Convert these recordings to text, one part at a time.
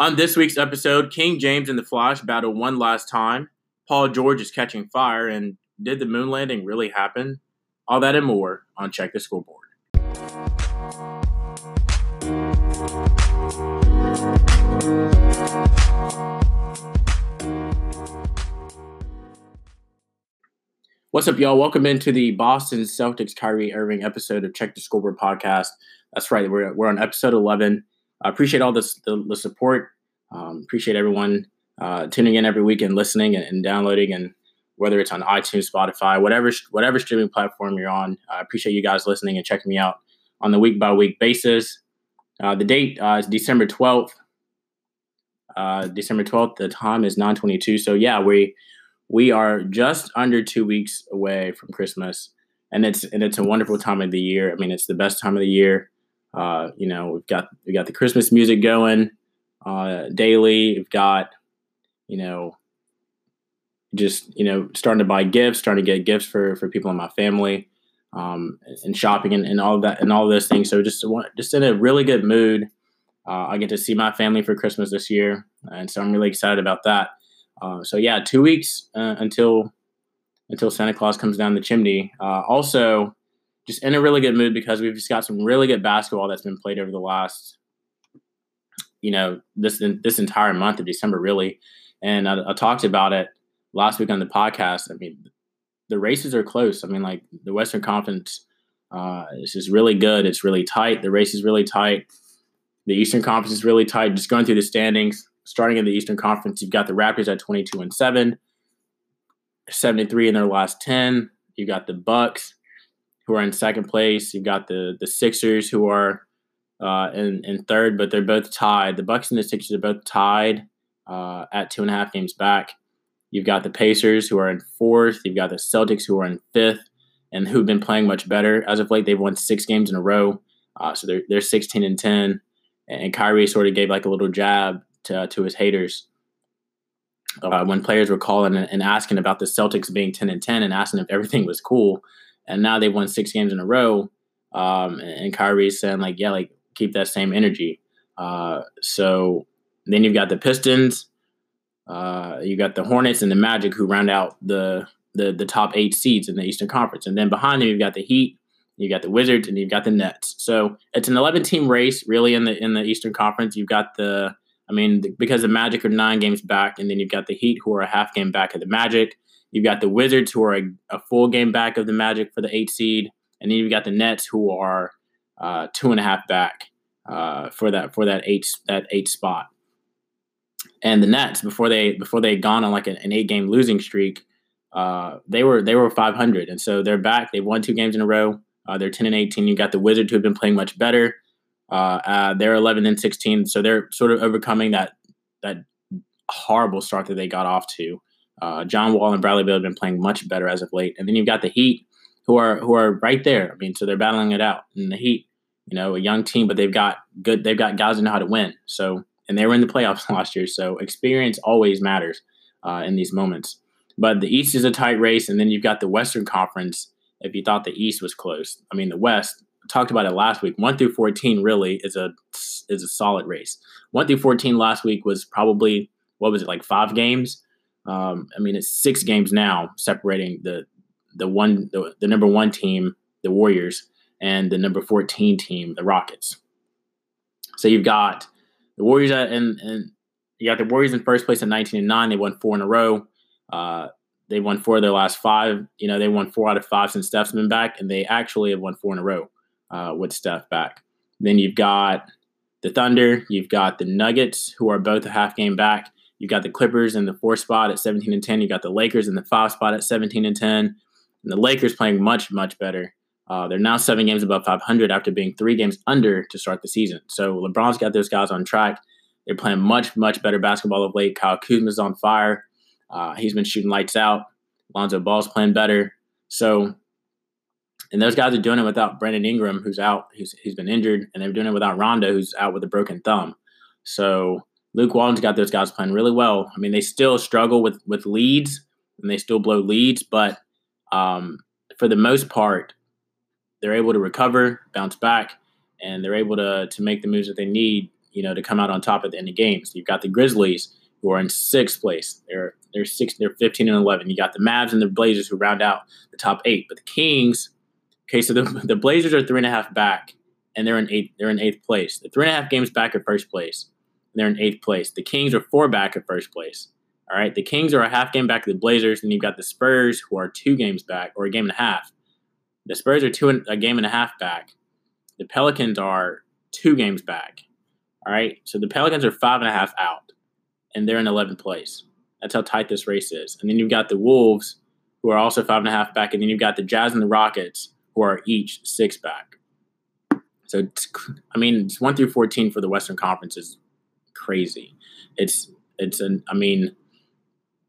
On this week's episode, King James and the Flash battle one last time. Paul George is catching fire, and did the moon landing really happen? All that and more on Check the Scoreboard. What's up, y'all? Welcome into the Boston Celtics Kyrie Irving episode of Check the Scoreboard podcast. That's right, we're, we're on episode 11. I appreciate all this, the, the support. Um, appreciate everyone uh, tuning in every week and listening and, and, downloading, and whether it's on iTunes, Spotify, whatever whatever streaming platform you're on. I appreciate you guys listening and checking me out on the week by week basis. Uh, the date uh, is December 12th. Uh, December 12th. The time is 9:22. So yeah, we we are just under two weeks away from Christmas, and it's and it's a wonderful time of the year. I mean, it's the best time of the year. Uh, you know, we've got we got the Christmas music going uh, daily. We've got, you know, just you know, starting to buy gifts, starting to get gifts for for people in my family, um, and shopping and, and all of that and all those things. So just just in a really good mood. Uh, I get to see my family for Christmas this year, and so I'm really excited about that. Uh, so yeah, two weeks uh, until until Santa Claus comes down the chimney. Uh, also, just in a really good mood because we've just got some really good basketball that's been played over the last, you know, this this entire month of December, really. And I, I talked about it last week on the podcast. I mean, the races are close. I mean, like the Western Conference uh, is just really good. It's really tight. The race is really tight. The Eastern Conference is really tight. Just going through the standings, starting in the Eastern Conference, you've got the Raptors at 22 and 7, 73 in their last 10. You've got the Bucks who are in second place. You've got the the Sixers who are uh, in in third, but they're both tied. The Bucks and the Sixers are both tied uh, at two and a half games back. You've got the Pacers who are in fourth. You've got the Celtics who are in fifth, and who've been playing much better as of late. They've won six games in a row, uh, so they're they're sixteen and ten. And Kyrie sort of gave like a little jab to to his haters. Uh, when players were calling and asking about the Celtics being 10 and 10 and asking if everything was cool and now they've won six games in a row. Um, and Kyrie's saying like, yeah, like keep that same energy. Uh, so then you've got the Pistons, uh, you got the Hornets and the Magic who round out the, the the top eight seeds in the Eastern Conference, and then behind them you've got the Heat, you've got the Wizards, and you've got the Nets. So it's an 11 team race really in the in the Eastern Conference. You've got the I mean, because the Magic are nine games back, and then you've got the Heat who are a half game back of the Magic. You've got the Wizards, who are a, a, full game back of the Magic for the eight seed, and then you've got the Nets, who are uh, two and a half back uh, for that for that eight that eight spot. And the Nets, before they before they had gone on like an, an eight game losing streak, uh, they were they were 500, and so they're back. They've won two games in a row. Uh, they're 10 and 18. You got the Wizards, who have been playing much better. Uh, uh, they're 11 and 16, so they're sort of overcoming that that horrible start that they got off to. Uh, John Wall and Bradley Beal have been playing much better as of late, and then you've got the Heat, who are who are right there. I mean, so they're battling it out. And the Heat, you know, a young team, but they've got good. They've got guys who know how to win. So, and they were in the playoffs last year. So, experience always matters uh, in these moments. But the East is a tight race, and then you've got the Western Conference. If you thought the East was close, I mean, the West. Talked about it last week. One through fourteen really is a is a solid race. One through fourteen last week was probably what was it like five games um, I mean, it's six games now separating the the one the, the number one team, the Warriors, and the number fourteen team, the Rockets. So you've got the Warriors and and you got the Warriors in first place at nineteen and nine. They won four in a row. Uh, they won four of their last five. You know, they won four out of five since Steph's been back, and they actually have won four in a row uh, with Steph back. Then you've got the Thunder. You've got the Nuggets, who are both a half game back. You got the Clippers in the four spot at 17 and 10. You got the Lakers in the five spot at 17 and 10. And the Lakers playing much, much better. Uh, they're now seven games above 500 after being three games under to start the season. So LeBron's got those guys on track. They're playing much, much better basketball of late. Kyle Kuzma's on fire. Uh, he's been shooting lights out. Lonzo Ball's playing better. So, and those guys are doing it without Brandon Ingram, who's out. He's, he's been injured, and they're doing it without Rondo, who's out with a broken thumb. So Luke Walton's got those guys playing really well. I mean, they still struggle with with leads and they still blow leads, but um, for the most part, they're able to recover, bounce back, and they're able to to make the moves that they need you know, to come out on top at the end of games. You've got the Grizzlies who are in sixth place. They're they're six, they're 15 and 11. You got the Mavs and the Blazers who round out the top eight. But the Kings, okay, so the, the Blazers are three and a half back, and they're in eighth. They're in eighth place. The three and a half games back at first place. They're in eighth place. The Kings are four back at first place. All right, the Kings are a half game back of the Blazers, and you've got the Spurs who are two games back or a game and a half. The Spurs are two a game and a half back. The Pelicans are two games back. All right, so the Pelicans are five and a half out, and they're in 11th place. That's how tight this race is. And then you've got the Wolves who are also five and a half back, and then you've got the Jazz and the Rockets who are each six back. So, I mean, it's one through 14 for the Western Conference is crazy. It's, it's an, I mean,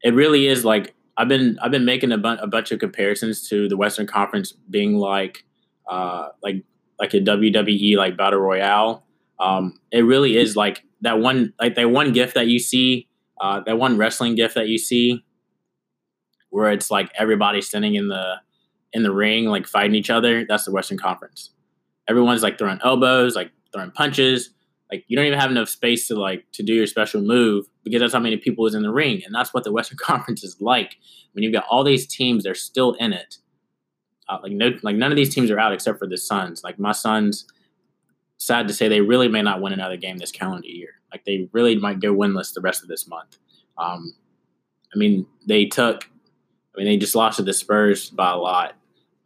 it really is like I've been I've been making a, bu- a bunch of comparisons to the Western Conference being like uh, like like a WWE like battle royale. Um, it really is like that one like that one gift that you see uh, that one wrestling gift that you see where it's like everybody standing in the in the ring like fighting each other. That's the Western Conference. Everyone's like throwing elbows, like throwing punches like you don't even have enough space to like to do your special move because that's how many people is in the ring and that's what the western conference is like. When you've got all these teams they're still in it. Uh, like no like none of these teams are out except for the suns. Like my suns sad to say they really may not win another game this calendar year. Like they really might go winless the rest of this month. Um, i mean they took i mean they just lost to the spurs by a lot.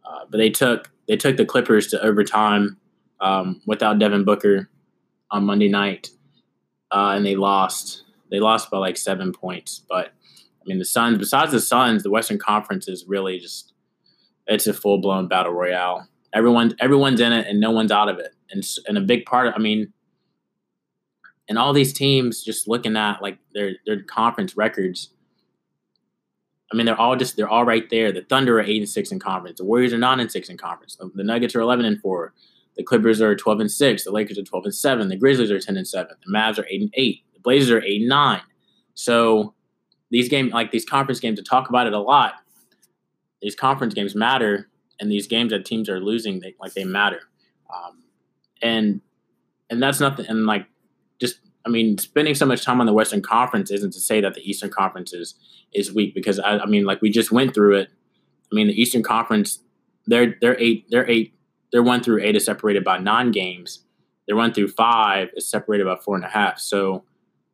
Uh, but they took they took the clippers to overtime um, without devin booker on Monday night, uh, and they lost. They lost by like seven points. But I mean, the Suns. Besides the Suns, the Western Conference is really just it's a full blown battle royale. Everyone, everyone's in it, and no one's out of it. And and a big part. Of, I mean, and all these teams just looking at like their their conference records. I mean, they're all just they're all right there. The Thunder are eight and six in conference. The Warriors are nine and six in conference. The Nuggets are eleven and four. The Clippers are 12 and 6. The Lakers are 12 and 7. The Grizzlies are 10 and 7. The Mavs are 8 and 8. The Blazers are 8 and 9. So these games, like these conference games, to talk about it a lot, these conference games matter, and these games that teams are losing, they like they matter. Um, and and that's nothing. And like just, I mean, spending so much time on the Western Conference isn't to say that the Eastern Conference is is weak because I, I mean, like we just went through it. I mean, the Eastern Conference, they're they're eight they're eight their one through eight is separated by nine games. Their one through five is separated by four and a half. So,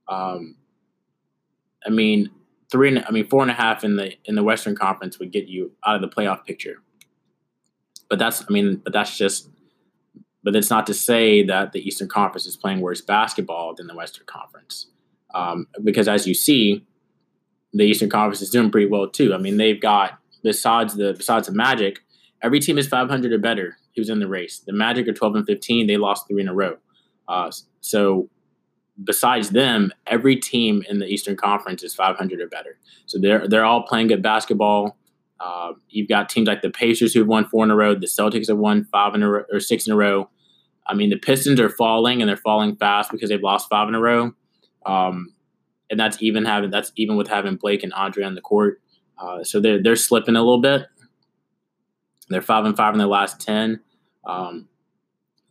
um, I mean, three. And, I mean, four and a half in the in the Western Conference would get you out of the playoff picture. But that's, I mean, but that's just. But it's not to say that the Eastern Conference is playing worse basketball than the Western Conference, um, because as you see, the Eastern Conference is doing pretty well too. I mean, they've got besides the besides the Magic, every team is 500 or better he was in the race. The Magic are 12 and 15. They lost three in a row. Uh, so besides them, every team in the Eastern Conference is 500 or better. So they're they're all playing good basketball. Uh, you've got teams like the Pacers who've won four in a row. The Celtics have won five in a row or six in a row. I mean, the Pistons are falling and they're falling fast because they've lost five in a row. Um, and that's even having that's even with having Blake and Andre on the court. Uh, so they're they're slipping a little bit. They're five and five in their last ten. Um,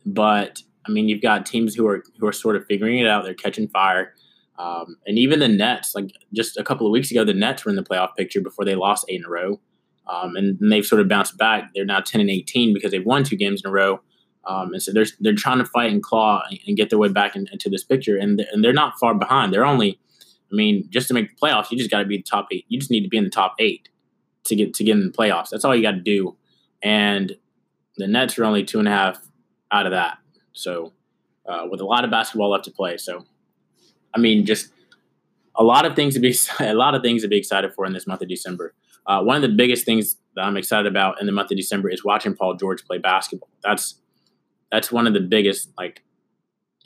but I mean, you've got teams who are who are sort of figuring it out. They're catching fire, um, and even the Nets. Like just a couple of weeks ago, the Nets were in the playoff picture before they lost eight in a row, um, and, and, they've sort of bounced back. They're now ten and eighteen because they've won two games in a row, um, and so they're they're trying to fight and claw and get their way back in, into this picture. And they're, and they're not far behind. They're only, I mean, just to make the playoffs, you just got to be the top eight. You just need to be in the top eight to get to get in the playoffs. That's all you got to do. And the Nets are only two and a half out of that. So, uh, with a lot of basketball left to play. So, I mean, just a lot of things to be a lot of things to be excited for in this month of December. Uh, one of the biggest things that I'm excited about in the month of December is watching Paul George play basketball. That's that's one of the biggest. Like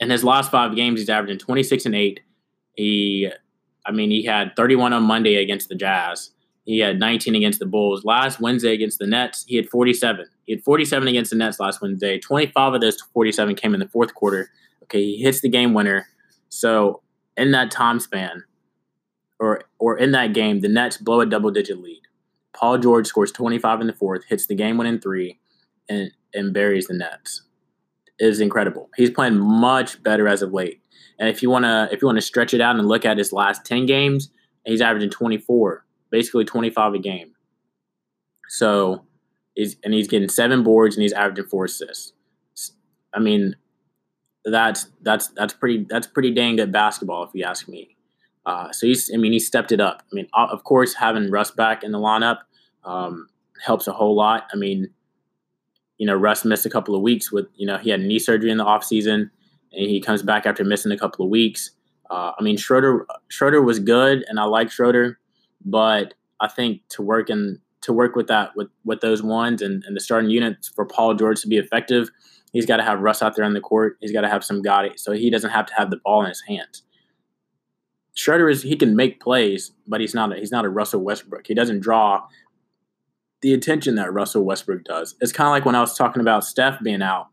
in his last five games, he's averaging 26 and eight. He, I mean, he had 31 on Monday against the Jazz. He had 19 against the Bulls. Last Wednesday against the Nets, he had 47. He had 47 against the Nets last Wednesday. 25 of those 47 came in the fourth quarter. Okay, he hits the game winner. So in that time span, or or in that game, the Nets blow a double digit lead. Paul George scores 25 in the fourth, hits the game winning three, and and buries the Nets. It is incredible. He's playing much better as of late. And if you wanna if you wanna stretch it out and look at his last ten games, he's averaging 24, basically 25 a game. So, he's and he's getting seven boards and he's averaging four assists. I mean, that's that's that's pretty that's pretty dang good basketball if you ask me. Uh, so he's I mean he stepped it up. I mean of course having Russ back in the lineup um, helps a whole lot. I mean, you know Russ missed a couple of weeks with you know he had knee surgery in the offseason and he comes back after missing a couple of weeks. Uh, I mean Schroeder Schroeder was good and I like Schroeder, but I think to work in to work with that with with those ones and, and the starting units for Paul George to be effective, he's got to have Russ out there on the court. He's got to have some guy so he doesn't have to have the ball in his hands. Schroeder is he can make plays, but he's not a, he's not a Russell Westbrook. He doesn't draw the attention that Russell Westbrook does. It's kind of like when I was talking about Steph being out,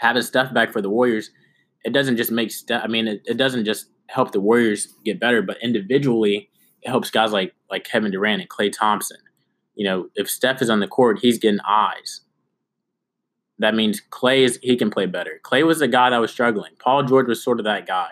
having Steph back for the Warriors. It doesn't just make Steph. I mean, it, it doesn't just help the Warriors get better, but individually, helps guys like like Kevin Durant and Klay Thompson. You know, if Steph is on the court, he's getting eyes that means Klay is he can play better. Klay was the guy that was struggling. Paul George was sort of that guy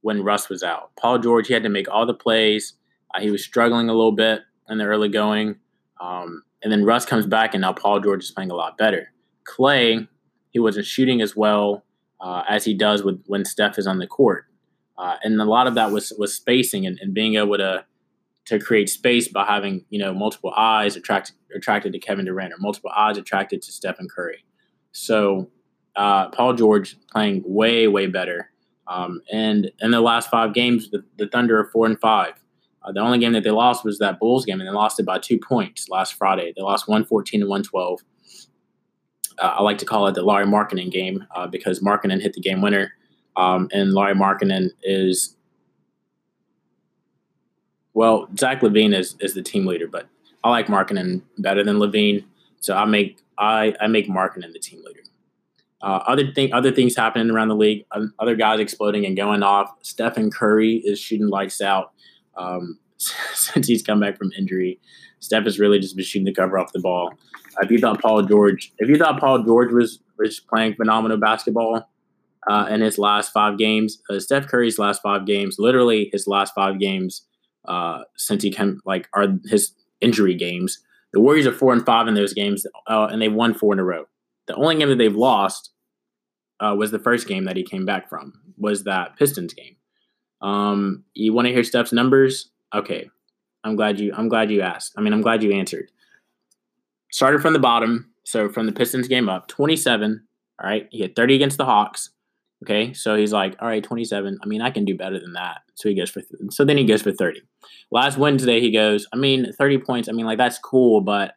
when Russ was out. Paul George he had to make all the plays. Uh, he was struggling a little bit in the early going, um, and then Russ comes back, and now Paul George is playing a lot better. Klay he wasn't shooting as well uh, as he does with when Steph is on the court, uh, and a lot of that was was spacing and, and being able to to create space by having you know multiple eyes attracted attracted to Kevin Durant or multiple eyes attracted to Stephen Curry. So uh, Paul George playing way way better. Um, and in the last five games, the, the Thunder are four and five. Uh, the only game that they lost was that Bulls game, and they lost it by two points last Friday. They lost 114 to 112. Uh, I like to call it the Lauri Markkanen game uh, because Markkanen hit the game winner. Um, and Lauri Markkanen is, well, Zach LaVine is, is the team leader, but I like Markkanen better than Levine, So I make I I make Markkanen the team leader. Uh, other thing, other things happening around the league. Other guys exploding and going off. Stephen Curry is shooting lights out um, since he's come back from injury. Steph has really just been shooting the cover off the ball. If you thought Paul George, if you thought Paul George was was playing phenomenal basketball uh, in his last five games, uh, Steph Curry's last five games, literally his last five games uh, since he came, like are his injury games the Warriors are four and five in those games, uh, and they won four in a row. The only game that they've lost uh, was the first game that he came back from. Was that Pistons game? Um, you want to hear Steph's numbers? Okay, I'm glad you. I'm glad you asked. I mean, I'm glad you answered. Started from the bottom, so from the Pistons game up, 27. All right, he had 30 against the Hawks. Okay, so he's like, all right, 27. I mean, I can do better than that. So he goes for, th- so then he goes for 30. Last Wednesday, he goes, I mean, 30 points. I mean, like, that's cool, but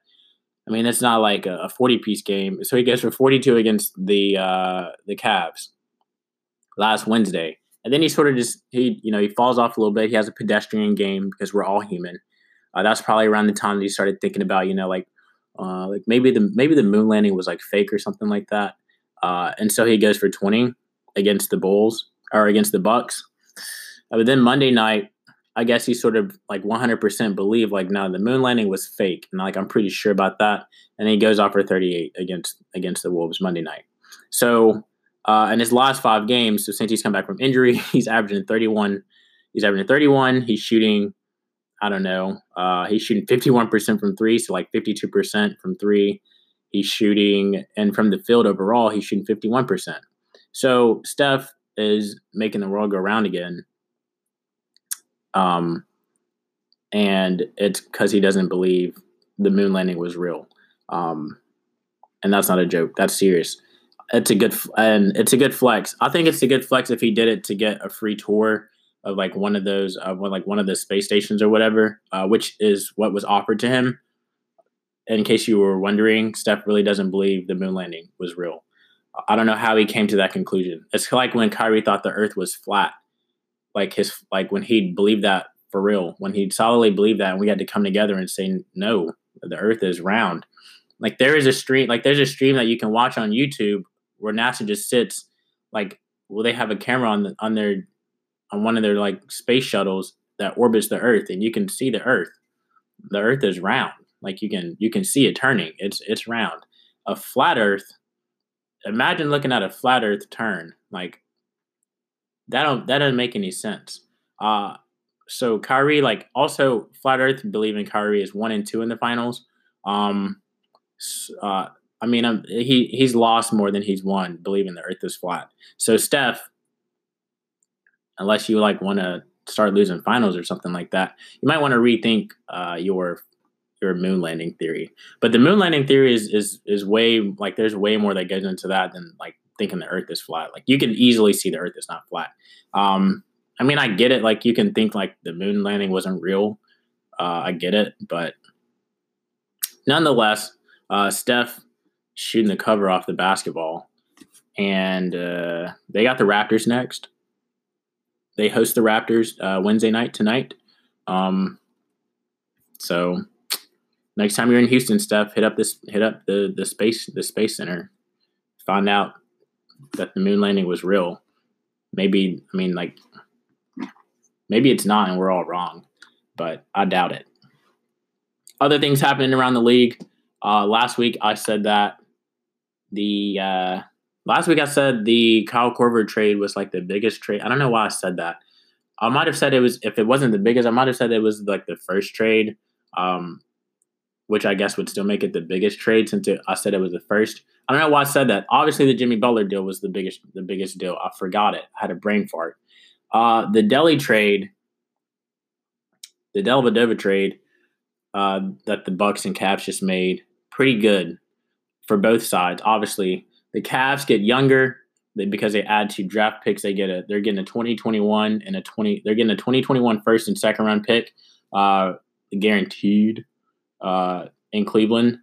I mean, it's not like a 40 piece game. So he goes for 42 against the, uh, the Cavs last Wednesday. And then he sort of just, he, you know, he falls off a little bit. He has a pedestrian game because we're all human. Uh, that's probably around the time that he started thinking about, you know, like, uh, like maybe the maybe the moon landing was like fake or something like that. Uh, and so he goes for 20 against the Bulls or against the Bucks. Uh, but then Monday night, I guess he sort of like 100% believed like no, the moon landing was fake, and like I'm pretty sure about that. And he goes off for 38 against against the Wolves Monday night. So uh, in his last five games, so since he's come back from injury, he's averaging 31. He's averaging 31. He's shooting, I don't know, uh, he's shooting 51% from three, so like 52% from three. He's shooting, and from the field overall, he's shooting 51%. So Steph is making the world go round again. Um, and it's because he doesn't believe the moon landing was real. Um, and that's not a joke. That's serious. It's a good and it's a good flex. I think it's a good flex if he did it to get a free tour of like one of those of uh, like one of the space stations or whatever, uh, which is what was offered to him. In case you were wondering, Steph really doesn't believe the moon landing was real. I don't know how he came to that conclusion. It's like when Kyrie thought the Earth was flat, like his like when he believed that for real, when he solidly believed that, and we had to come together and say no, the Earth is round. Like there is a stream, like there's a stream that you can watch on YouTube where NASA just sits, like, well, they have a camera on the, on their on one of their like space shuttles that orbits the Earth, and you can see the Earth. The Earth is round, like you can you can see it turning. It's it's round. A flat Earth imagine looking at a flat earth turn like that don't that doesn't make any sense. Uh, so Kyrie, like also flat Earth believing Kyrie is one and two in the finals. Um, uh, I mean, I'm, he he's lost more than he's won, believing the Earth is flat. So Steph, unless you like want to start losing finals or something like that, you might want to rethink uh, your your moon landing theory. But the moon landing theory is is is way like there's way more that goes into that than like thinking the Earth is flat. Like you can easily see the Earth is not flat. Um, I mean, I get it. Like you can think like the moon landing wasn't real. Uh, I get it, but nonetheless, uh, Steph shooting the cover off the basketball, and uh, they got the Raptors next. They host the Raptors uh, Wednesday night tonight. Um, so next time you're in Houston, Steph, hit up this hit up the the space the space center. Find out that the moon landing was real. Maybe I mean like maybe it's not and we're all wrong, but I doubt it. Other things happening around the league. Uh, last week I said that the uh, last week I said the Kyle Korver trade was like the biggest trade. I don't know why I said that. I might have said it was if it wasn't the biggest, I might have said it was like the first trade, um, which I guess would still make it the biggest trade since it, I said it was the first. I don't know why I said that. Obviously, the Jimmy Butler deal was the biggest the biggest deal. I forgot it. I had a brain fart. Uh, the Delly trade, the Dellavedova trade uh, that the Bucks and Cavs just made, pretty good for both sides. Obviously, the Cavs get younger because they add two draft picks. They get a they're getting a 2021 and a 20 they're getting a 2021 first and second round pick, uh, guaranteed uh, in Cleveland.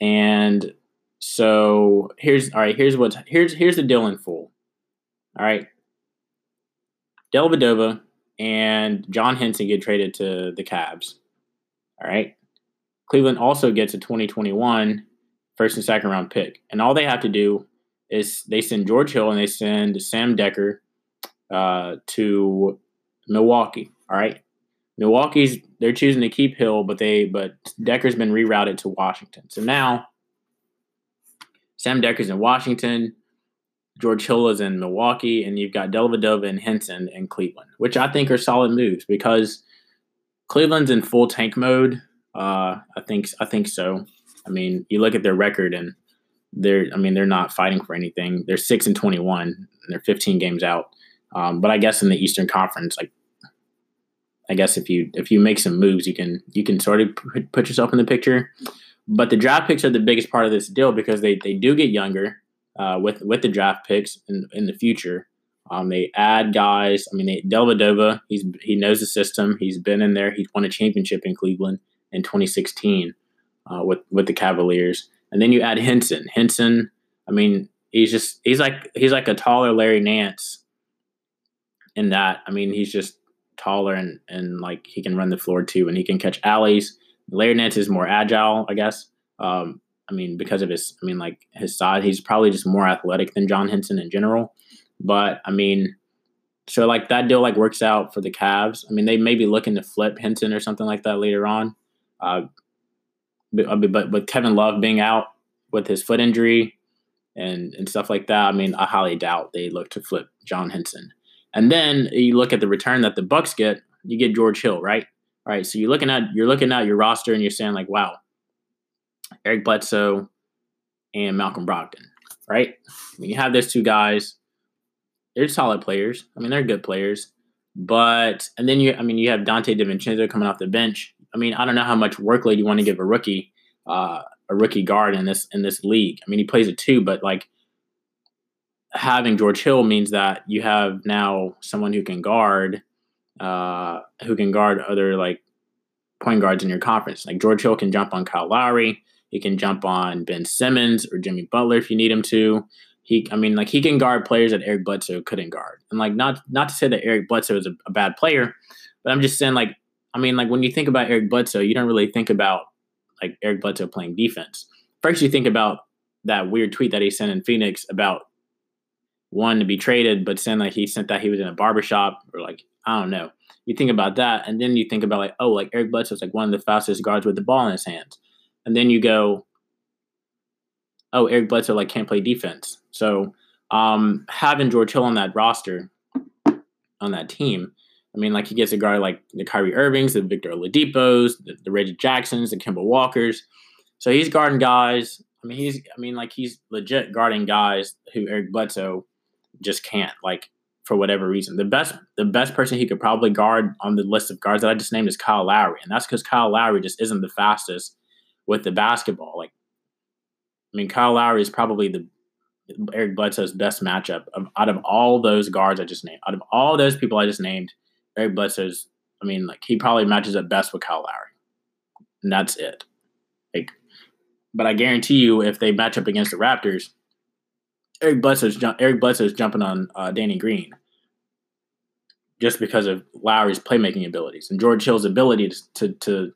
And so here's all right. Here's what's here's here's the Dylan full. All right, Dellavedova and John Henson get traded to the Cavs. All right. Cleveland also gets a 2021 first and second round pick. And all they have to do is they send George Hill and they send Sam Dekker uh, to Milwaukee. All right. Milwaukee's they're choosing to keep Hill, but they but Dekker's been rerouted to Washington. So now Sam Dekker's in Washington, George Hill is in Milwaukee, and you've got Dellavedova and Henson in Cleveland, which I think are solid moves because Cleveland's in full tank mode. Uh, I think I think so. I mean, you look at their record and they're I mean they're not fighting for anything. They're six and twenty one and they're fifteen games out. Um, but I guess in the Eastern Conference, like I guess if you if you make some moves, you can you can sort of put yourself in the picture. But the draft picks are the biggest part of this deal because they they do get younger uh, with with the draft picks in in the future. Um, they add guys. I mean, they, Dellavedova, he's he knows the system. He's been in there. He's won a championship in Cleveland in 2016 uh, with with the Cavaliers, and then you add Henson. Henson, I mean, he's just he's like he's like a taller Larry Nance. In that, I mean, he's just taller and and like he can run the floor too, and he can catch alleys. Larry Nance is more agile, I guess. Um, I mean, because of his, I mean, like his size, he's probably just more athletic than John Henson in general. But I mean, so like that deal like works out for the Cavs. I mean, they may be looking to flip Henson or something like that later on. Uh, uh, but, but with Kevin Love being out with his foot injury and and stuff like that, I mean, I highly doubt they look to flip John Henson. And then you look at the return that the Bucks get, you get George Hill, right? All right, so you're looking at you're looking at your roster and you're saying like, wow, Eric Bledsoe and Malcolm Brogdon, right? I mean, you have those two guys. They're solid players. I mean, they're good players. But and then you, I mean, you have Donte DiVincenzo coming off the bench. I mean, I don't know how much workload you want to give a rookie, uh, a rookie guard in this in this league. I mean, he plays it too, but like having George Hill means that you have now someone who can guard, uh, who can guard other like point guards in your conference. Like George Hill can jump on Kyle Lowry, he can jump on Ben Simmons or Jimmy Butler if you need him to. He, I mean, like he can guard players that Eric Bledsoe couldn't guard. And like not not to say that Eric Bledsoe is a, a bad player, but I'm just saying like I mean, like when you think about Eric Bledsoe, you don't really think about like Eric Bledsoe playing defense. First, you think about that weird tweet that he sent in Phoenix about one to be traded, but saying like he sent that he was in a barbershop or like I don't know. You think about that, and then you think about like, oh, like Eric Bledsoe's like one of the fastest guards with the ball in his hands, and then you go, oh, Eric Bledsoe like can't play defense. So um, having George Hill on that roster on that team. I mean, like he gets a guard like the Kyrie Irvings, the Victor Oladipos, the, the Reggie Jacksons, the Kemba Walkers. So he's guarding guys. I mean, he's I mean, like he's legit guarding guys who Eric Bledsoe just can't. Like for whatever reason, the best the best person he could probably guard on the list of guards that I just named is Kyle Lowry, and that's because Kyle Lowry just isn't the fastest with the basketball. Like, I mean, Kyle Lowry is probably the Eric Bledsoe's best matchup of, out of all those guards I just named. Out of all those people I just named, Eric Bledsoe's. I mean, like he probably matches up best with Kyle Lowry, and that's it. Like, but I guarantee you, if they match up against the Raptors, Eric Bledsoe's Eric Bledsoe's jumping on uh, Danny Green just because of Lowry's playmaking abilities and George Hill's ability to, to to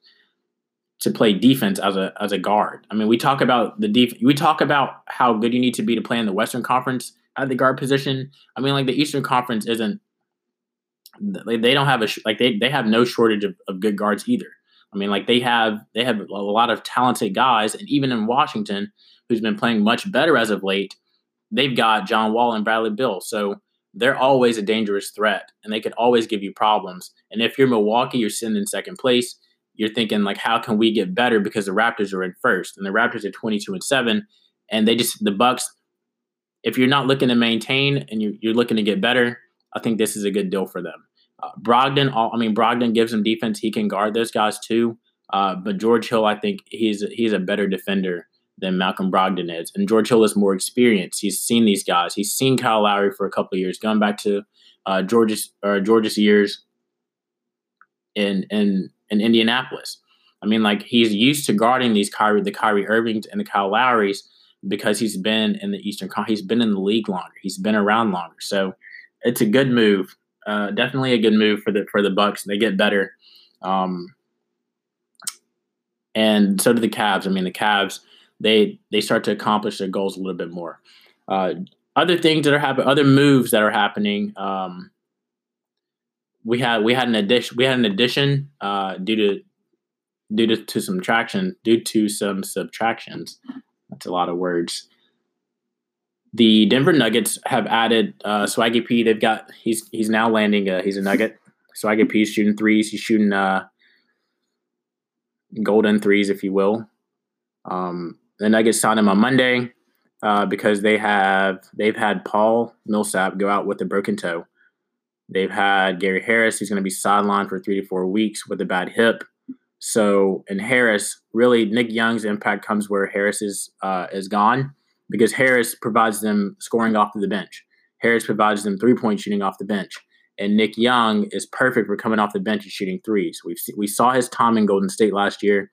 to play defense as a as a guard. I mean, we talk about the def- we talk about how good you need to be to play in the Western Conference at the guard position. I mean, like the Eastern Conference isn't they don't have a like they they have no shortage of, of good guards either. I mean, like they have they have a lot of talented guys, and even in Washington, who's been playing much better as of late, they've got John Wall and Bradley Beal. So they're always a dangerous threat, and they can always give you problems. And if you're Milwaukee, you're sitting in second place. You're thinking like, how can we get better? Because the Raptors are in first, and the Raptors are 22 and seven, and they just the Bucks. If you're not looking to maintain and you're, you're looking to get better, I think this is a good deal for them. Uh, Brogdon, I mean, Brogdon gives him defense. He can guard those guys too. Uh, but George Hill, I think he's he's a better defender than Malcolm Brogdon is. And George Hill is more experienced. He's seen these guys. He's seen Kyle Lowry for a couple of years, going back to uh, George's or George's years in in in Indianapolis. I mean, like he's used to guarding these Kyrie, the Kyrie Irvings and the Kyle Lowrys because he's been in the Eastern. He's been in the league longer. He's been around longer. So it's a good move uh, definitely a good move for the for the Bucks. They get better, um, and so do the Cavs. I mean, the Cavs they they start to accomplish their goals a little bit more. Uh, other things that are happening, other moves that are happening. Um, we had we had an addition. We had an addition uh, due to due to, to some traction due to some subtractions. That's a lot of words the Denver Nuggets have added uh, Swaggy P. They've got he's he's now landing. A, he's a Nugget. Swaggy P. shooting threes. He's shooting uh, golden threes, if you will. Um, the Nuggets signed him on Monday uh, because they have they've had Paul Millsap go out with a broken toe. They've had Gary Harris, who's going to be sidelined for three to four weeks with a bad hip. So, and Harris, really, Nick Young's impact comes where Harris is uh, is gone because Harris provides them scoring off of the bench. Harris provides them three point shooting off the bench. And Nick Young is perfect for coming off the bench and shooting threes. we we saw his time in Golden State last year.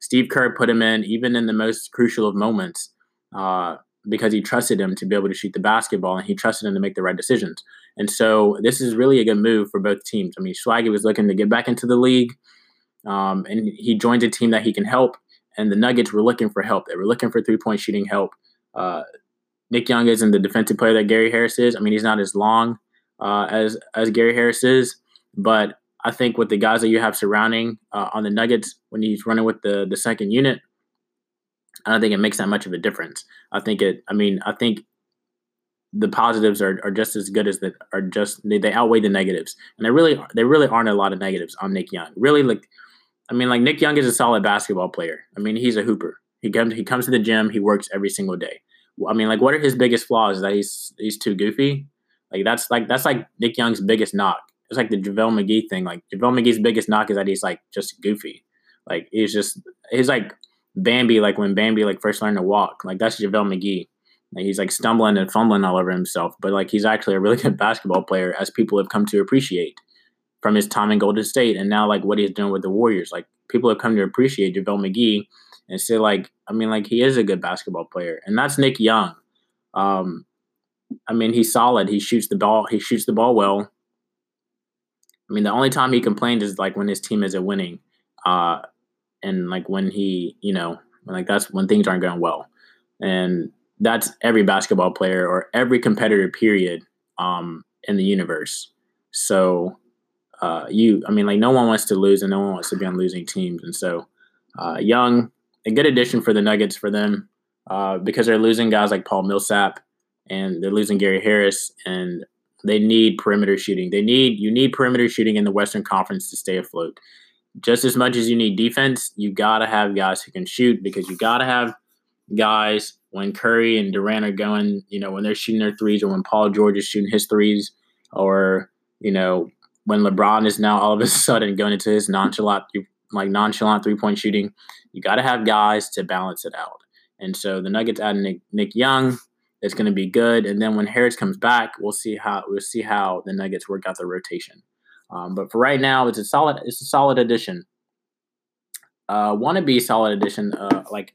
Steve Kerr put him in even in the most crucial of moments uh, because he trusted him to be able to shoot the basketball and he trusted him to make the right decisions. And so this is really a good move for both teams. I mean, Swaggy was looking to get back into the league, um, and he joins a team that he can help. And the Nuggets were looking for help. They were looking for three point shooting help. Uh, Nick Young isn't the defensive player that Gary Harris is. I mean, he's not as long uh, as as Gary Harris is, but I think with the guys that you have surrounding uh, on the Nuggets when he's running with the the second unit, I don't think it makes that much of a difference. I think it. I mean, I think the positives are, are just as good as that are just they, they outweigh the negatives, and there really there really aren't a lot of negatives on Nick Young. Really, like I mean, like Nick Young is a solid basketball player. I mean, he's a hooper. He comes he comes to the gym. He works every single day. I mean, like, what are his biggest flaws? Is that he's he's too goofy. Like that's like that's like Nick Young's biggest knock. It's like the JaVale McGee thing. Like JaVale McGee's biggest knock is that he's like just goofy. Like he's just he's like Bambi. Like when Bambi like first learned to walk. Like that's JaVale McGee. Like he's like stumbling and fumbling all over himself. But like he's actually a really good basketball player, as people have come to appreciate from his time in Golden State, and now like what he's doing with the Warriors. Like people have come to appreciate JaVale McGee and say like I mean like he is a good basketball player, and that's Nick Young. Um, I mean he's solid. He shoots the ball. He shoots the ball well. I mean the only time he complained is like when his team isn't winning, uh, and like when he you know like that's when things aren't going well, and that's every basketball player or every competitor period um, in the universe. So uh, you, I mean, like no one wants to lose and no one wants to be on losing teams, and so uh, Young a good addition for the Nuggets for them uh, because they're losing guys like Paul Millsap and they're losing Gary Harris and They need perimeter shooting. They need you need perimeter shooting in the Western Conference to stay afloat. Just as much as you need defense, you gotta have guys who can shoot because you gotta have guys when Curry and Durant are going, you know, when they're shooting their threes or when Paul George is shooting his threes, or, you know, when LeBron is now all of a sudden going into his nonchalant like nonchalant three point shooting, you got to have guys to balance it out. And so the Nuggets add Nick, Nick Young. It's going to be good. And then when Harris comes back, we'll see how we'll see how the Nuggets work out the rotation. Um, but for right now, it's a solid it's a solid addition. Uh, Want to be solid addition, uh, like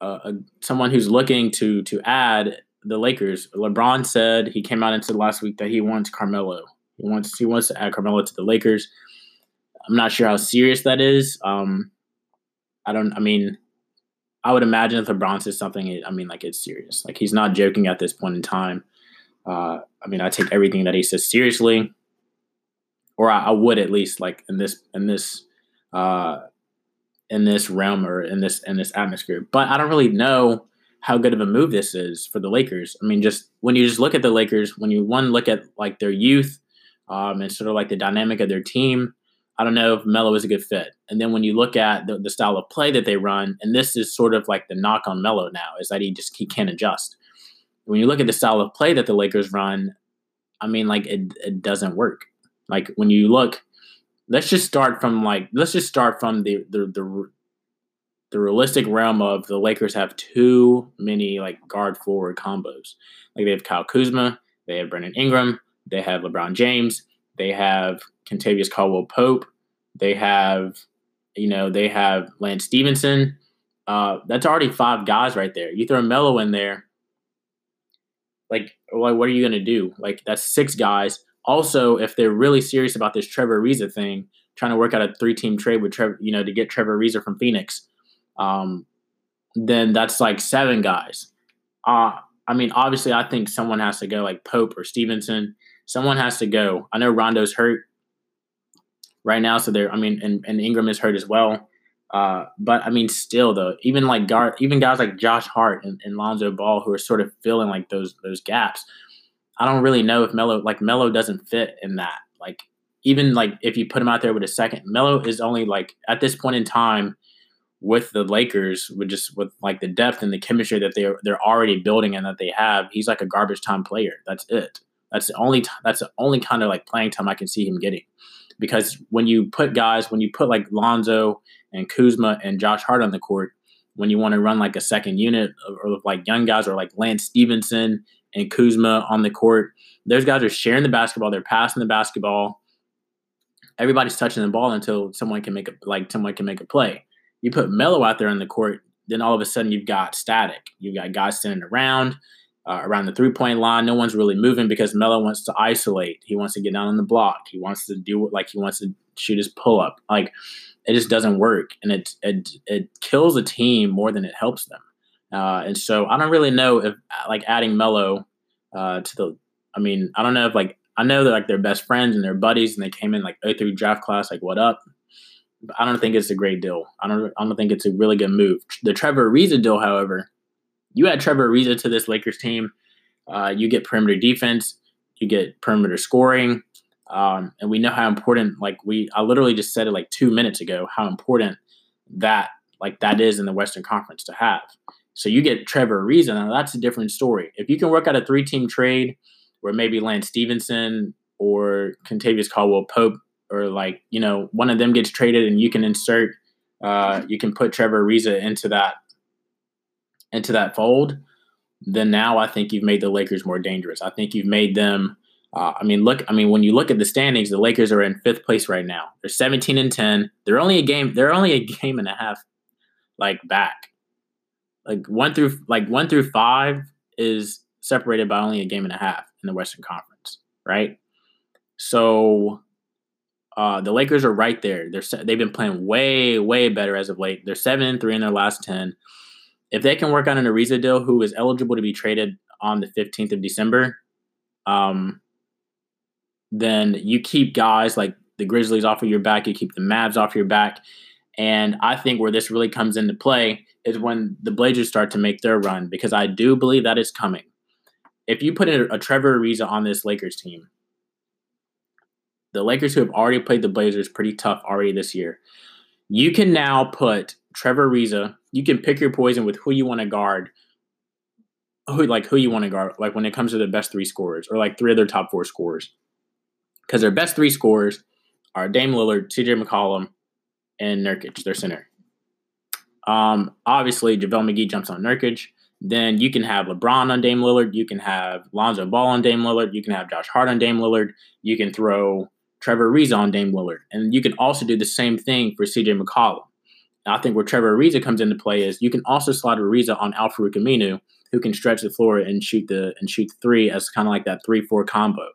uh, uh, someone who's looking to to add the Lakers. LeBron said he came out and said last week that he wants Carmelo. He wants he wants to add Carmelo to the Lakers. I'm not sure how serious that is. Um, I don't. I mean, I would imagine if LeBron says something, I mean, like it's serious. Like he's not joking at this point in time. Uh, I mean, I take everything that he says seriously, or I, I would at least like in this in this uh, in this realm or in this in this atmosphere. But I don't really know how good of a move this is for the Lakers. I mean, just when you just look at the Lakers, when you one look at like their youth um, and sort of like the dynamic of their team, I don't know if Melo is a good fit. And then when you look at the, the style of play that they run, and this is sort of like the knock on Melo now, is that he just he can't adjust. When you look at the style of play that the Lakers run, I mean, like it, it doesn't work. Like when you look, let's just start from like let's just start from the the the, the realistic realm of the Lakers have too many like guard forward combos. Like they have Kyle Kuzma, they have Brandon Ingram, they have LeBron James, they have Kentavious Caldwell Pope. They have, you know, they have Lance Stephenson. Uh, that's already five guys right there. You throw Melo in there, like, what are you going to do? Like, that's six guys. Also, if they're really serious about this Trevor Ariza thing, trying to work out a three-team trade with Trevor, you know, to get Trevor Ariza from Phoenix, um, then that's like seven guys. Uh, I mean, obviously, I think someone has to go, like Pope or Stephenson. Someone has to go. I know Rondo's hurt right now. So they're, I mean, and, and Ingram is hurt as well. Uh, but I mean, still though, even like guard, even guys like Josh Hart and, and Lonzo Ball who are sort of filling like those those gaps. I don't really know if Melo like Melo doesn't fit in that. Like even like if you put him out there with a second, Melo is only like at this point in time with the Lakers, with just with like the depth and the chemistry that they're they're already building and that they have, he's like a garbage time player. That's it. That's the only t- that's the only kind of like playing time I can see him getting because when you put guys, when you put like Lonzo and Kuzma and Josh Hart on the court, when you want to run like a second unit or, like young guys or like Lance Stephenson and Kuzma on the court, those guys are sharing the basketball, they're passing the basketball. Everybody's touching the ball until someone can make a like someone can make a play. You put Melo out there on the court, then all of a sudden you've got static. You've got guys standing around uh, around the three point line. No one's really moving because Melo wants to isolate. He wants to get down on the block. He wants to do like he wants to shoot his pull up. Like it just doesn't work, and it it it kills a team more than it helps them. Uh, and so I don't really know if like adding Melo uh, to the. I mean, I don't know if like I know they're like they're best friends and they're buddies, and they came in like 03 draft class. Like what up? I don't think it's a great deal. I don't. I don't think it's a really good move. The Trevor Ariza deal, however, you add Trevor Ariza to this Lakers team, uh, you get perimeter defense, you get perimeter scoring, um, and we know how important. Like we, I literally just said it like two minutes ago, how important that like that is in the Western Conference to have. So you get Trevor Ariza, now that's a different story. If you can work out a three-team trade where maybe Lance Stephenson or Contavious Caldwell Pope or like you know one of them gets traded and you can insert, uh, you can put Trevor Ariza into that into that fold, then now I think you've made the Lakers more dangerous. I think you've made them. Uh, I mean, look. I mean, when you look at the standings, the Lakers are in fifth place right now. They're 17 and 10. They're only a game. They're only a game and a half, like back. Like one through like one through five is separated by only a game and a half in the Western Conference, right? So uh, the Lakers are right there. They're they've been playing way way better as of late. They're seven and three in their last ten if they can work on an Ariza deal who is eligible to be traded on the 15th of December, um, then you keep guys like the Grizzlies off of your back, you keep the Mavs off your back. And I think where this really comes into play is when the Blazers start to make their run, because I do believe that is coming. if you put a, a Trevor Ariza on this Lakers team, the Lakers who have already played the Blazers pretty tough already this year, you can now put Trevor Ariza. You can pick your poison with who you want to guard, who like who you want to guard. Like when it comes to the best three scorers or like three of their top four scorers, because their best three scorers are Dame Lillard, C.J. McCollum, and Nurkic, their center. Um, obviously, JaVale McGee jumps on Nurkic. Then you can have LeBron on Dame Lillard. You can have Lonzo Ball on Dame Lillard. You can have Josh Hart on Dame Lillard. You can throw Trevor Ariza on Dame Lillard. And you can also do the same thing for CJ McCollum. I think where Trevor Ariza comes into play is you can also slot Ariza on Aminu, who can stretch the floor and shoot the and shoot the three as kind of like that three four combo.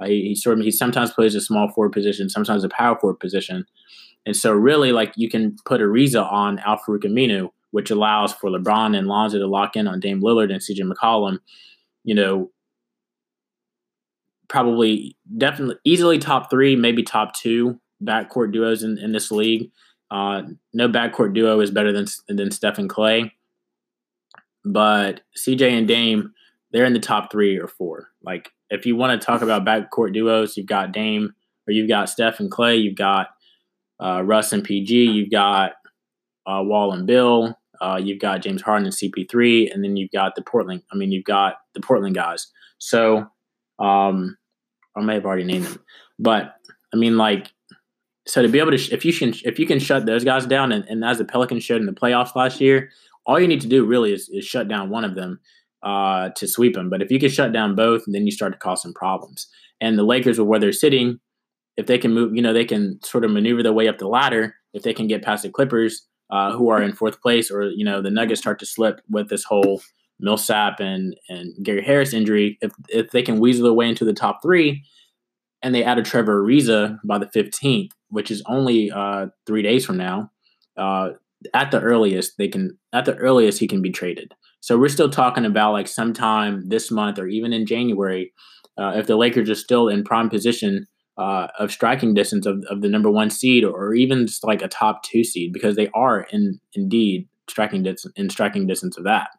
Uh, he, he, sort of he sometimes plays a small forward position, sometimes a power forward position, and so really like you can put Ariza on Aminu, which allows for LeBron and Lonzo to lock in on Dame Lillard and CJ McCollum. You know, probably definitely easily top three, maybe top two backcourt duos in, in this league. Uh, no backcourt duo is better than than Steph and Klay, but CJ and Dame, they're in the top three or four. Like if you want to talk about backcourt duos, you've got Dame or you've got Steph and Klay, you've got uh, Russ and PG, you've got uh, Wall and Beal, uh, you've got James Harden and CP3, and then you've got the Portland. I mean, you've got the Portland guys. So, um, I may have already named them, but I mean, like, so to be able to, if you can, if you can shut those guys down, and, and as the Pelicans showed in the playoffs last year, all you need to do really is, is shut down one of them uh, to sweep them. But if you can shut down both, then you start to cause some problems. And the Lakers, with where they're sitting, if they can move, you know, they can sort of maneuver their way up the ladder. If they can get past the Clippers, uh, who are in fourth place, or you know, the Nuggets start to slip with this whole Millsap and and Gary Harris injury. If if they can weasel their way into the top three, and they add a Trevor Ariza by the fifteenth, which is only uh, three days from now, uh, at the earliest they can at the earliest he can be traded. So we're still talking about like sometime this month or even in January, uh, if the Lakers are still in prime position uh, of striking distance of, of the number one seed or even just like a top two seed because they are in indeed striking distance in striking distance of that.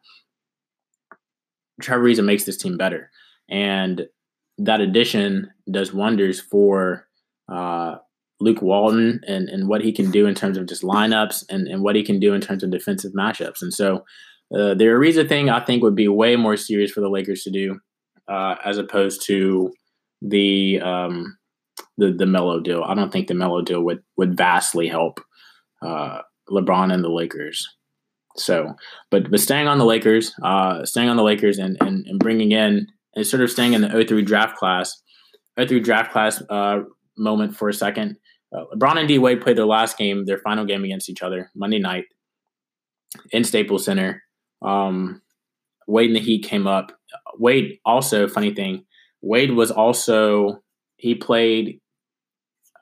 Trevor Ariza makes this team better, and that addition does wonders for uh, Luke Walton and, and what he can do in terms of just lineups and, and what he can do in terms of defensive matchups. And so uh, the Ariza thing, I think, would be way more serious for the Lakers to do uh, as opposed to the um, the the Melo deal. I don't think the Melo deal would would vastly help uh, LeBron and the Lakers. So, but but staying on the Lakers, uh, staying on the Lakers, and and, and bringing in and sort of staying in the 03 draft class, 03 draft class uh, moment for a second. Uh, LeBron and D Wade played their last game, their final game against each other Monday night in Staples Center. Um, Wade and the Heat came up. Wade also, funny thing, Wade was also he played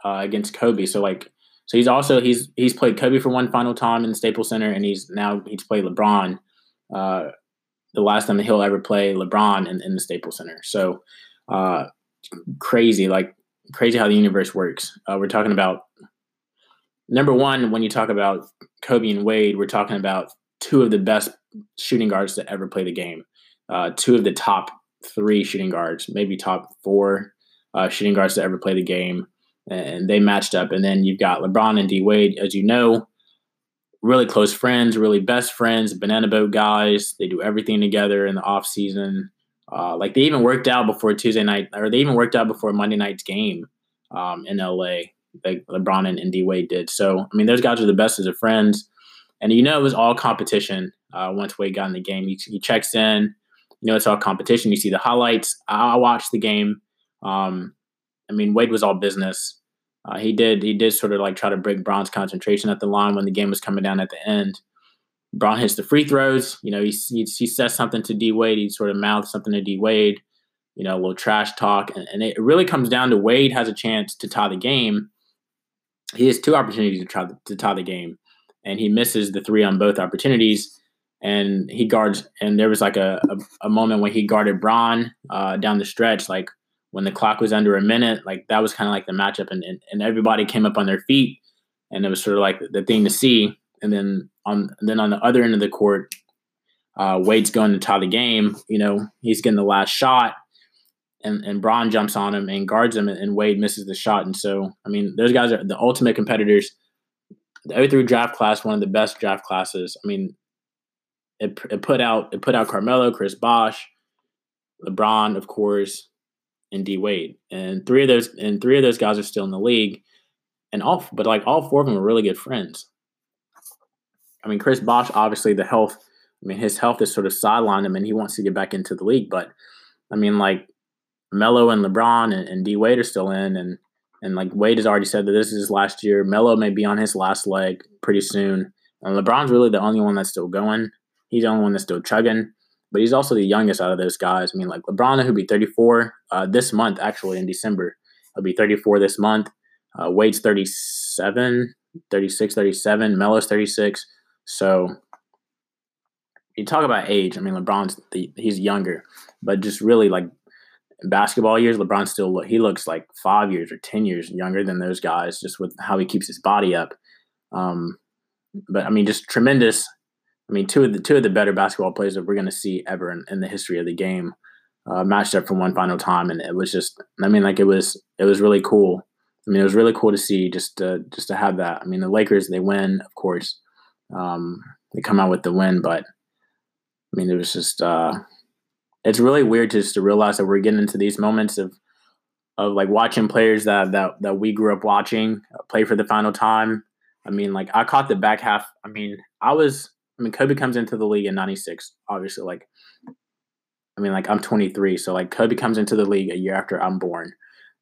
uh, against Kobe. So like, so he's also he's he's played Kobe for one final time in Staples Center, and he's now he's played LeBron. Uh, the last time that he'll ever play LeBron in, in the Staples Center. So uh, crazy, like crazy how the universe works. Uh, we're talking about number one when you talk about Kobe and Wade, we're talking about two of the best shooting guards to ever play the game. Uh, two of the top three shooting guards, maybe top four uh, shooting guards to ever play the game, and they matched up. And then you've got LeBron and D Wade, as you know, really close friends, really best friends, banana boat guys. They do everything together in the off season. Uh, like they even worked out before Tuesday night, or they even worked out before Monday night's game um, in LA. Like LeBron and, and D Wade did. So I mean, those guys are the best as of friends, and you know it was all competition. Uh, once Wade got in the game, he, he checks in. You know it's all competition. You see the highlights. I, I watched the game. Um, I mean, Wade was all business. Uh, he did he did sort of like try to break Bron's concentration at the line when the game was coming down at the end. Bron hits the free throws. You know, he, he, he says something to D Wade. He sort of mouths something to D Wade. You know, a little trash talk, and, and, it really comes down to Wade has a chance to tie the game. He has two opportunities to try to tie the game, and he misses the three on both opportunities. And he guards, and there was like a, a, a moment when he guarded Bron uh, down the stretch, like when the clock was under a minute, like that was kind of like the matchup, and, and, and everybody came up on their feet, and it was sort of like the thing to see. And then on and then on the other end of the court, uh, Wade's going to tie the game. You know, he's getting the last shot, and and Bron jumps on him and guards him, and Wade misses the shot. And so, I mean, those guys are the ultimate competitors. The 03 draft class, one of the best draft classes. I mean, it, it put out it put out Carmelo, Chris Bosh, LeBron, of course, and D Wade, and three of those and three of those guys are still in the league, and all but like all four of them are really good friends. I mean, Chris Bosh, obviously the health. I mean, his health is sort of sidelined him, and he wants to get back into the league. But I mean, like Melo and LeBron and, and D Wade are still in, and and like Wade has already said that this is his last year. Melo may be on his last leg pretty soon. And LeBron's really the only one that's still going. He's the only one that's still chugging, but he's also the youngest out of those guys. I mean, like LeBron, who'll be 34 uh, this month, actually in December. He'll be 34 this month. Uh, Wade's 37, 36, 37. Melo's 36. So you talk about age. I mean, LeBron's the, he's younger, but just really like basketball years, LeBron still look, he looks like five years or ten years younger than those guys, just with how he keeps his body up. Um, but I mean, just tremendous I mean, two of the two of the better basketball players that we're going to see ever in, in, the history of the game uh, matched up for one final time, and it was just, I mean, like it was it was really cool. I mean, it was really cool to see just to, just to have that. I mean, the Lakers they win, of course, um, they come out with the win, but I mean, it was just uh, it's really weird just to realize that we're getting into these moments of of like watching players that that that we grew up watching play for the final time. I mean, like I caught the back half. I mean, I was I mean, Kobe comes into the league in '96. Obviously, like, I mean, like I'm 23, so like Kobe comes into the league a year after I'm born,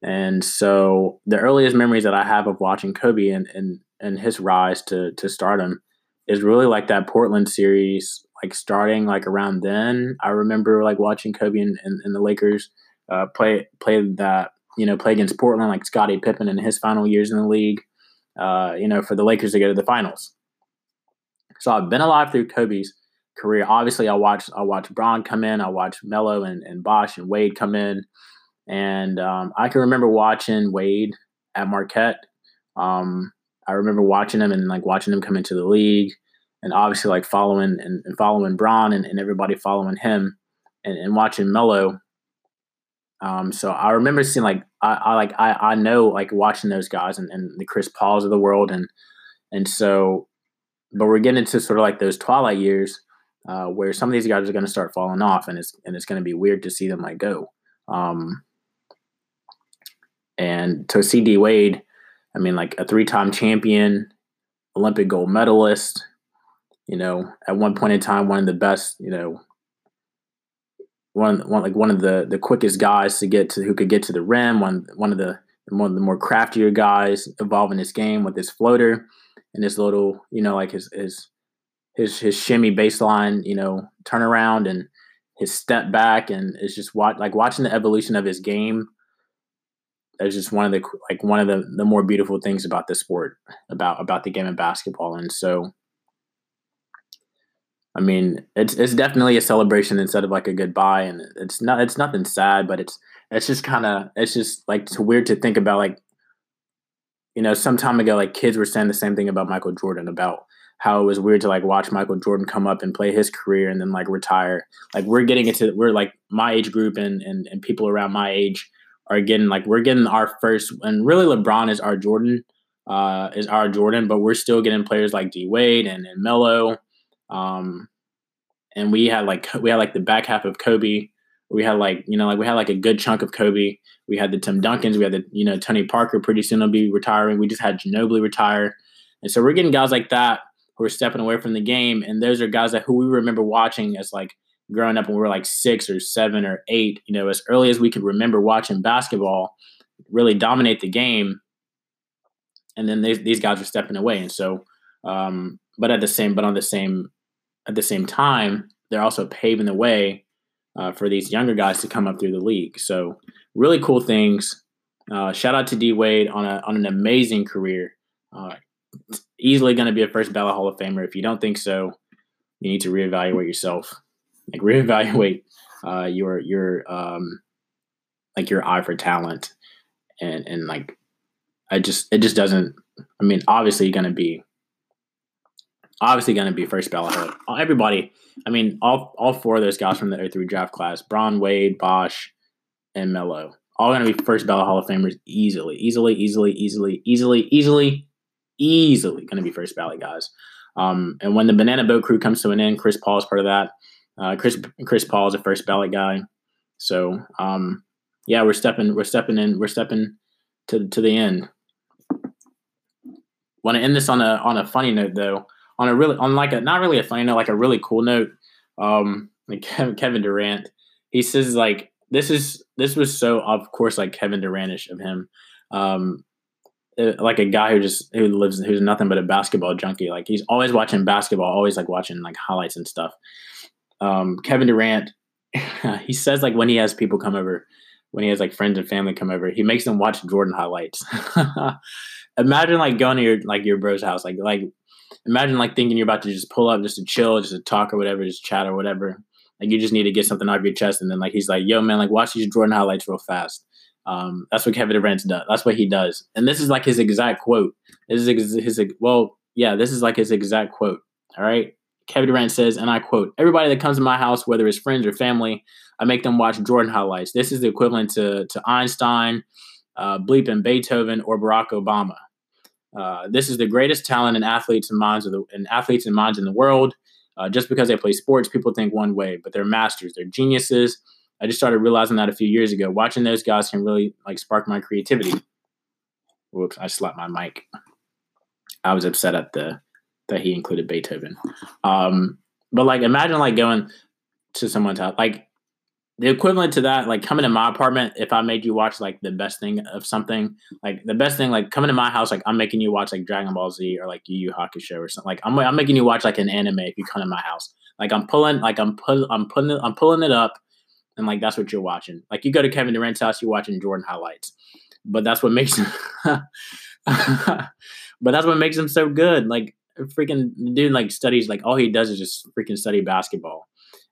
and so the earliest memories that I have of watching Kobe and and and his rise to to stardom is really like that Portland series, like starting like around then. I remember like watching Kobe and, and, and the Lakers uh, play play that you know play against Portland, like Scottie Pippen in his final years in the league. Uh, you know, for the Lakers to go to the finals so I've been alive through Kobe's career. Obviously, I watched I watched Bron come in, I watched Melo and, and Bosh and Wade come in, and um, I can remember watching Wade at Marquette. Um, I remember watching him and like watching him come into the league, and obviously like following and, and following Bron and, and, everybody following him, and, and watching Melo. Um, so I remember seeing like I, I like I, I know like watching those guys and, and the Chris Pauls of the world and and so but we're getting into sort of like those twilight years uh, where some of these guys are going to start falling off, and it's and it's going to be weird to see them like go. Um, and to see D Wade, I mean, like a three-time champion, Olympic gold medalist. You know, at one point in time, one of the best. You know, one one like one of the the quickest guys to get to who could get to the rim. One one of the one of the more craftier guys evolving his game with his floater and his little, you know, like his his his his shimmy baseline, you know, turnaround and his step back, and it's just watch like watching the evolution of his game. That's just one of the like one of the the more beautiful things about the sport about about the game of basketball, and so. I mean, it's it's definitely a celebration instead of like a goodbye, and it's not it's nothing sad, but it's it's just kind of it's just like it's weird to think about like you know, some time ago, like kids were saying the same thing about Michael Jordan about how it was weird to like watch Michael Jordan come up and play his career and then like retire. Like we're getting into we're like my age group and and, and people around my age are getting like we're getting our first and really LeBron is our Jordan uh is our Jordan, but we're still getting players like D Wade and, and Melo. Um and we had like we had like the back half of Kobe. We had like, you know, like we had like a good chunk of Kobe we had the Tim Duncans. We had the, you know, Tony Parker pretty soon will be retiring. We just had Ginobili retire. And so we're getting guys like that who are stepping away from the game. And those are guys that who we remember watching as like growing up when we were like six or seven or eight, you know, as early as we could remember watching basketball really dominate the game. And then they, these guys are stepping away. And so, um, but at the same, but on the same, at the same time, they're also paving the way uh, for these younger guys to come up through the league. So really cool things. Uh, shout out to D Wade on a on an amazing career. Uh, easily going to be a first ballot Hall of Famer. If you don't think so, you need to reevaluate yourself. Like reevaluate uh, your your um, like your eye for talent, and and like I just it just doesn't. I mean, obviously, you're going to be obviously going to be first ballot. Everybody, I mean, all all four of those guys from the 03 draft class, Bron, Wade, Bosh, and Melo, all going to be first ballot Hall of Famers easily, easily, easily, easily, easily, easily, easily going to be first ballot guys. Um, and when the Banana Boat Crew comes to an end, Chris Paul is part of that. Uh, Chris Chris Paul is a first ballot guy. So um, yeah, we're stepping we're stepping in we're stepping to to the end. Want to end this on a on a funny note though. On a really on like a not really a funny note, like a really cool note. Um, like Kevin Durant, he says like this is this was so of course like Kevin Durantish of him. Um, uh, like a guy who just who lives who's nothing but a basketball junkie. Like he's always watching basketball, always like watching like highlights and stuff. Um, Kevin Durant, he says like when he has people come over, when he has like friends and family come over, he makes them watch Jordan highlights. imagine like going to your like your bro's house, like like imagine like thinking you're about to just pull up just to chill, just to talk or whatever, just chat or whatever. Like you just need to get something off your chest, and then like he's like, "Yo, man, like watch these Jordan highlights real fast." Um, that's what Kevin Durant does. That's what he does. And this is like his exact quote. This is his, his well, yeah, this is like his exact quote. All right. Kevin Durant says, and I quote, everybody that comes to my house, whether it's friends or family, I make them watch Jordan highlights. This is the equivalent to, to Einstein, uh, bleeping Beethoven, or Barack Obama. Uh, this is the greatest talent in athletes and minds of the in athletes and minds in the world. Uh, just because they play sports, people think one way, but they're masters. They're geniuses. I just started realizing that a few years ago. Watching those guys can really like spark my creativity. Whoops, I slapped my mic. I was upset at the that he included Beethoven. Um, but like imagine like going to someone's house, like the equivalent to that, like coming to my apartment, if I made you watch like the best thing of something, like the best thing, like coming to my house, like I'm making you watch like Dragon Ball Z or like Yu Yu Hakusho or something. Like I'm, I'm making you watch like an anime if you come to my house. Like I'm pulling, like I'm pulling, I'm putting, it, I'm pulling it up and like that's what you're watching. Like you go to Kevin Durant's house, you're watching Jordan highlights, but that's what makes but that's what makes him so good. Like freaking dude, like studies, like all he does is just freaking study basketball,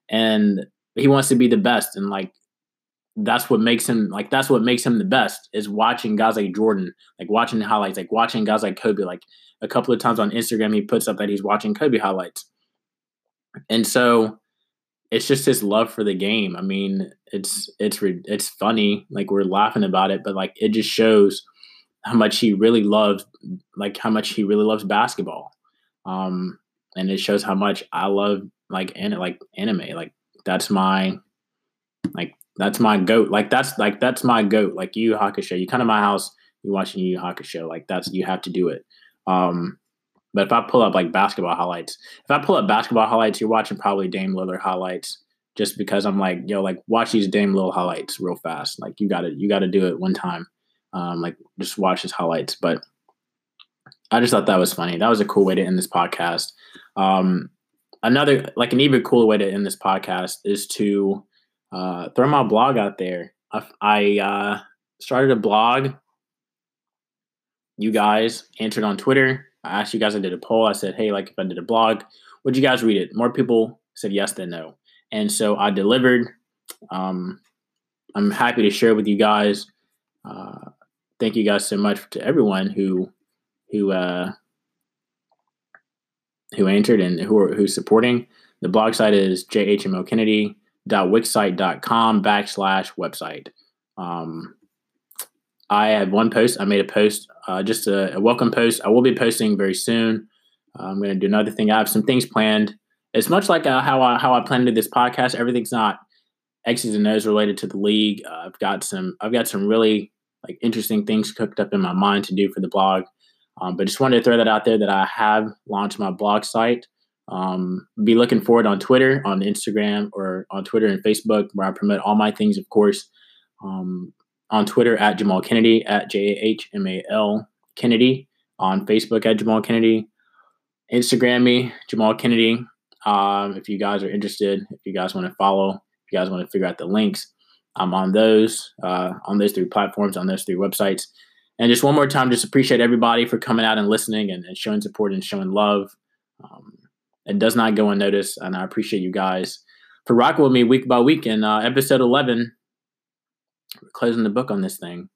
and he wants to be the best, and like that's what makes him like that's what makes him the best is watching guys like Jordan, like watching highlights, like watching guys like Kobe. Like a couple of times on Instagram, he puts up that he's watching Kobe highlights, and so it's just his love for the game. I mean, it's it's it's funny, like we're laughing about it, but like it just shows how much he really loves, like how much he really loves basketball. Um, and it shows how much I love like like anime. Like that's my like that's my goat. Like that's like that's my goat. Like Yu Hakusho. You come to my house, you watching Yu Hakusho. Like that's you have to do it. Um, but if I pull up like basketball highlights, if I pull up basketball highlights, you're watching probably Dame Lillard highlights just because I'm like, yo, like watch these Dame Lillard highlights real fast. Like you gotta you gotta do it one time. Um, like just watch his highlights. But I just thought that was funny. That was a cool way to end this podcast. Um, another like an even cooler way to end this podcast is to uh, throw my blog out there. I, I uh, started a blog. You guys answered on Twitter. I asked you guys, I did a poll. I said, hey, like if I did a blog, would you guys read it? More people said yes than no. And so I delivered. Um, I'm happy to share with you guys. Uh, thank you guys so much to everyone who who uh, who entered and who are who's supporting. The blog site is jhmokennedy.wixsite.com backslash website. Um, I had one post. I made a post, uh, just a, a, welcome post. I will be posting very soon. Uh, I'm going to do another thing. I have some things planned. It's much like uh, how I how I planned to this podcast. Everything's not X's and O's related to the league. Uh, I've got some I've got some really like interesting things cooked up in my mind to do for the blog. Um, but just wanted to throw that out there that I have launched my blog site. Um, be looking forward on Twitter, on Instagram, or on Twitter and Facebook, where I promote all my things, of course. Um, on Twitter at Jahmal Kennedy at J A H M A L Kennedy. On Facebook at Jahmal Kennedy. Instagram me, Jahmal Kennedy. Um, if you guys are interested, if you guys want to follow, if you guys want to figure out the links, I'm on those, uh, on those three platforms, on those three websites. And just one more time, just appreciate everybody for coming out and listening and, and showing support and showing love. Um, it does not go unnoticed, and I appreciate you guys for rocking with me week by week. In uh, episode 11, we're closing the book on this thing.